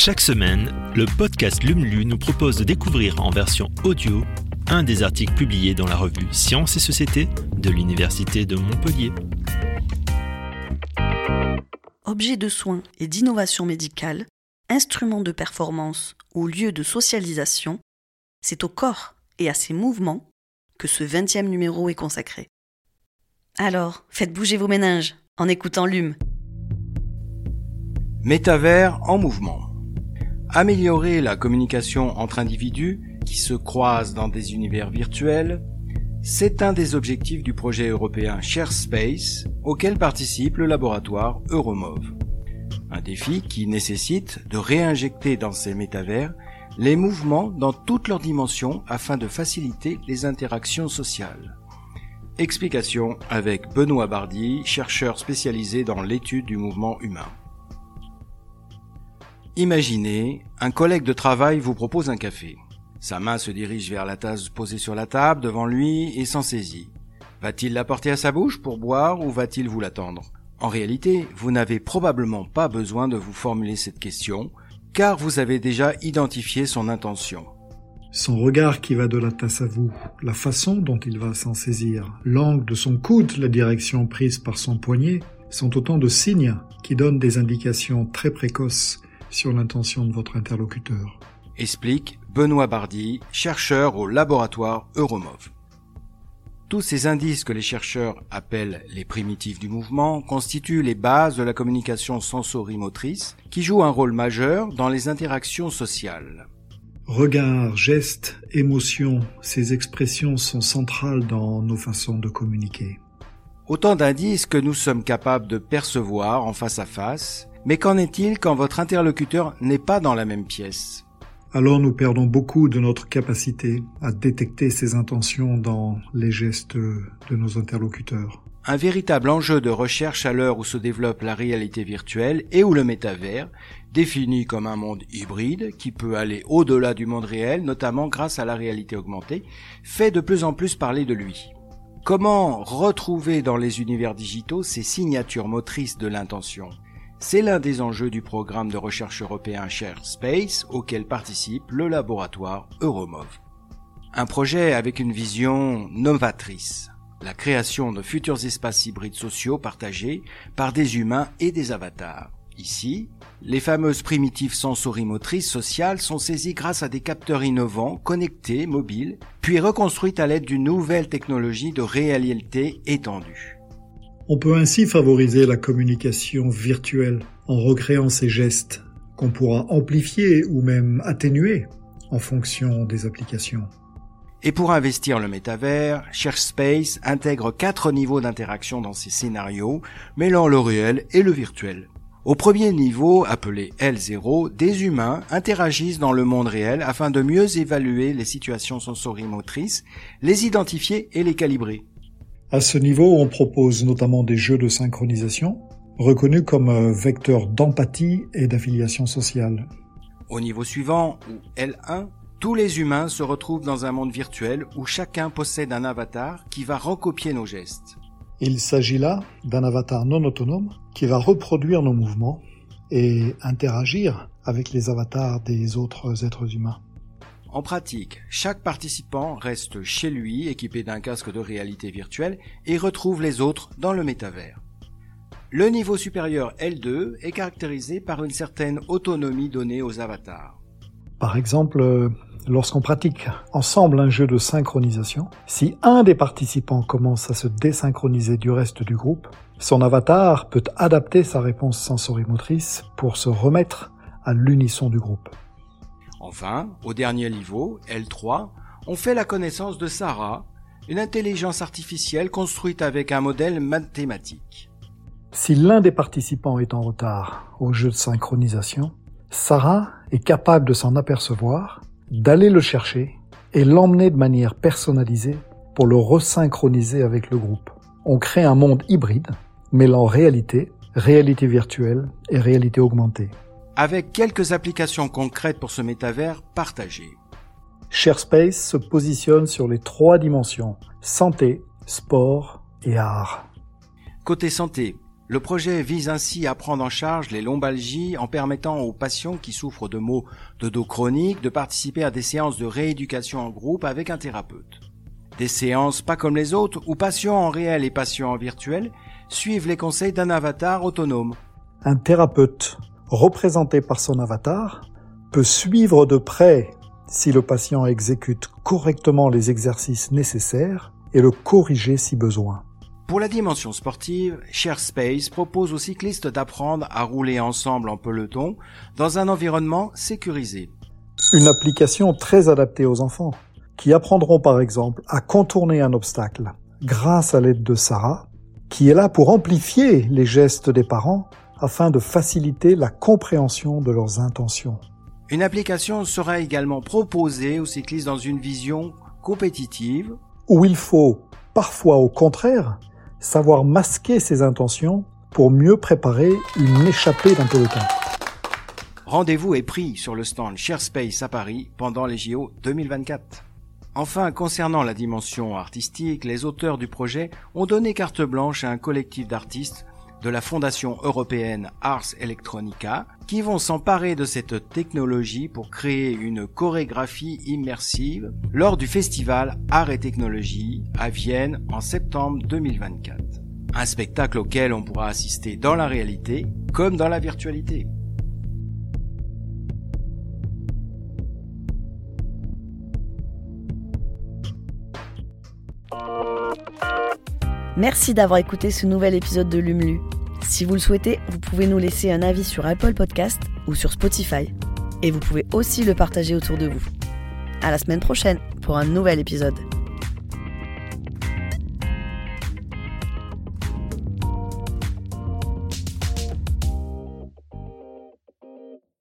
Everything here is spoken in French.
Chaque semaine, le podcast LUMLU nous propose de découvrir en version audio un des articles publiés dans la revue Sciences et Société de l'Université de Montpellier. Objets de soins et d'innovation médicale, instruments de performance ou lieux de socialisation, c'est au corps et à ses mouvements que ce 20e numéro est consacré. Alors, faites bouger vos méninges en écoutant LUM. Métavers en mouvement. Améliorer la communication entre individus qui se croisent dans des univers virtuels, c'est un des objectifs du projet européen Share Space auquel participe le laboratoire Euromov. Un défi qui nécessite de réinjecter dans ces métavers les mouvements dans toutes leurs dimensions afin de faciliter les interactions sociales. Explication avec Benoît Bardy, chercheur spécialisé dans l'étude du mouvement humain. Imaginez, un collègue de travail vous propose un café. Sa main se dirige vers la tasse posée sur la table devant lui et s'en saisit. Va-t-il la porter à sa bouche pour boire ou va-t-il vous l'attendre? En réalité, vous n'avez probablement pas besoin de vous formuler cette question, car vous avez déjà identifié son intention. Son regard qui va de la tasse à vous, la façon dont il va s'en saisir, l'angle de son coude, la direction prise par son poignet, sont autant de signes qui donnent des indications très précoces sur l'intention de votre interlocuteur. Explique Benoît Bardy, chercheur au laboratoire Euromov. Tous ces indices que les chercheurs appellent les primitifs du mouvement constituent les bases de la communication sensorimotrice qui joue un rôle majeur dans les interactions sociales. Regard, gestes, émotions, ces expressions sont centrales dans nos façons de communiquer. Autant d'indices que nous sommes capables de percevoir en face à face mais qu'en est-il quand votre interlocuteur n'est pas dans la même pièce? Alors nous perdons beaucoup de notre capacité à détecter ses intentions dans les gestes de nos interlocuteurs. Un véritable enjeu de recherche à l'heure où se développe la réalité virtuelle et où le métavers, défini comme un monde hybride qui peut aller au-delà du monde réel, notamment grâce à la réalité augmentée, fait de plus en plus parler de lui. Comment retrouver dans les univers digitaux ces signatures motrices de l'intention? C'est l'un des enjeux du programme de recherche européen Share Space auquel participe le laboratoire Euromov. Un projet avec une vision novatrice, la création de futurs espaces hybrides sociaux partagés par des humains et des avatars. Ici, les fameuses primitives sensorimotrices sociales sont saisies grâce à des capteurs innovants, connectés, mobiles, puis reconstruites à l'aide d'une nouvelle technologie de réalité étendue. On peut ainsi favoriser la communication virtuelle en recréant ces gestes qu'on pourra amplifier ou même atténuer en fonction des applications. Et pour investir le métavers, ShareSpace intègre quatre niveaux d'interaction dans ses scénarios, mêlant le réel et le virtuel. Au premier niveau, appelé L0, des humains interagissent dans le monde réel afin de mieux évaluer les situations sensorimotrices, les identifier et les calibrer. À ce niveau, on propose notamment des jeux de synchronisation, reconnus comme euh, vecteurs d'empathie et d'affiliation sociale. Au niveau suivant, ou L1, tous les humains se retrouvent dans un monde virtuel où chacun possède un avatar qui va recopier nos gestes. Il s'agit là d'un avatar non autonome qui va reproduire nos mouvements et interagir avec les avatars des autres êtres humains. En pratique, chaque participant reste chez lui équipé d'un casque de réalité virtuelle et retrouve les autres dans le métavers. Le niveau supérieur L2 est caractérisé par une certaine autonomie donnée aux avatars. Par exemple, lorsqu'on pratique ensemble un jeu de synchronisation, si un des participants commence à se désynchroniser du reste du groupe, son avatar peut adapter sa réponse sensorimotrice pour se remettre à l'unisson du groupe. Enfin, au dernier niveau, L3, on fait la connaissance de Sarah, une intelligence artificielle construite avec un modèle mathématique. Si l'un des participants est en retard au jeu de synchronisation, Sarah est capable de s'en apercevoir, d'aller le chercher et l'emmener de manière personnalisée pour le resynchroniser avec le groupe. On crée un monde hybride mêlant réalité, réalité virtuelle et réalité augmentée avec quelques applications concrètes pour ce métavers partagé. ShareSpace se positionne sur les trois dimensions santé, sport et art. Côté santé, Le projet vise ainsi à prendre en charge les lombalgies en permettant aux patients qui souffrent de maux de dos chroniques de participer à des séances de rééducation en groupe avec un thérapeute. Des séances pas comme les autres où patients en réel et patients en virtuel suivent les conseils d'un avatar autonome. Un thérapeute, représenté par son avatar, peut suivre de près si le patient exécute correctement les exercices nécessaires et le corriger si besoin. Pour la dimension sportive, ShareSpace propose aux cyclistes d'apprendre à rouler ensemble en peloton dans un environnement sécurisé. Une application très adaptée aux enfants, qui apprendront par exemple à contourner un obstacle grâce à l'aide de Sarah, qui est là pour amplifier les gestes des parents afin de faciliter la compréhension de leurs intentions. Une application sera également proposée aux cyclistes dans une vision compétitive où il faut, parfois au contraire, savoir masquer ses intentions pour mieux préparer une échappée d'un peloton. Rendez-vous est pris sur le stand ShareSpace à Paris pendant les JO 2024. Enfin, concernant la dimension artistique, les auteurs du projet ont donné carte blanche à un collectif d'artistes de la Fondation européenne Ars Electronica qui vont s'emparer de cette technologie pour créer une chorégraphie immersive lors du festival Art et Technologie à Vienne en septembre 2024. Un spectacle auquel on pourra assister dans la réalité comme dans la virtualité. Merci d'avoir écouté ce nouvel épisode de Lumlu. Si vous le souhaitez, vous pouvez nous laisser un avis sur Apple Podcast ou sur Spotify. Et vous pouvez aussi le partager autour de vous. À la semaine prochaine pour un nouvel épisode.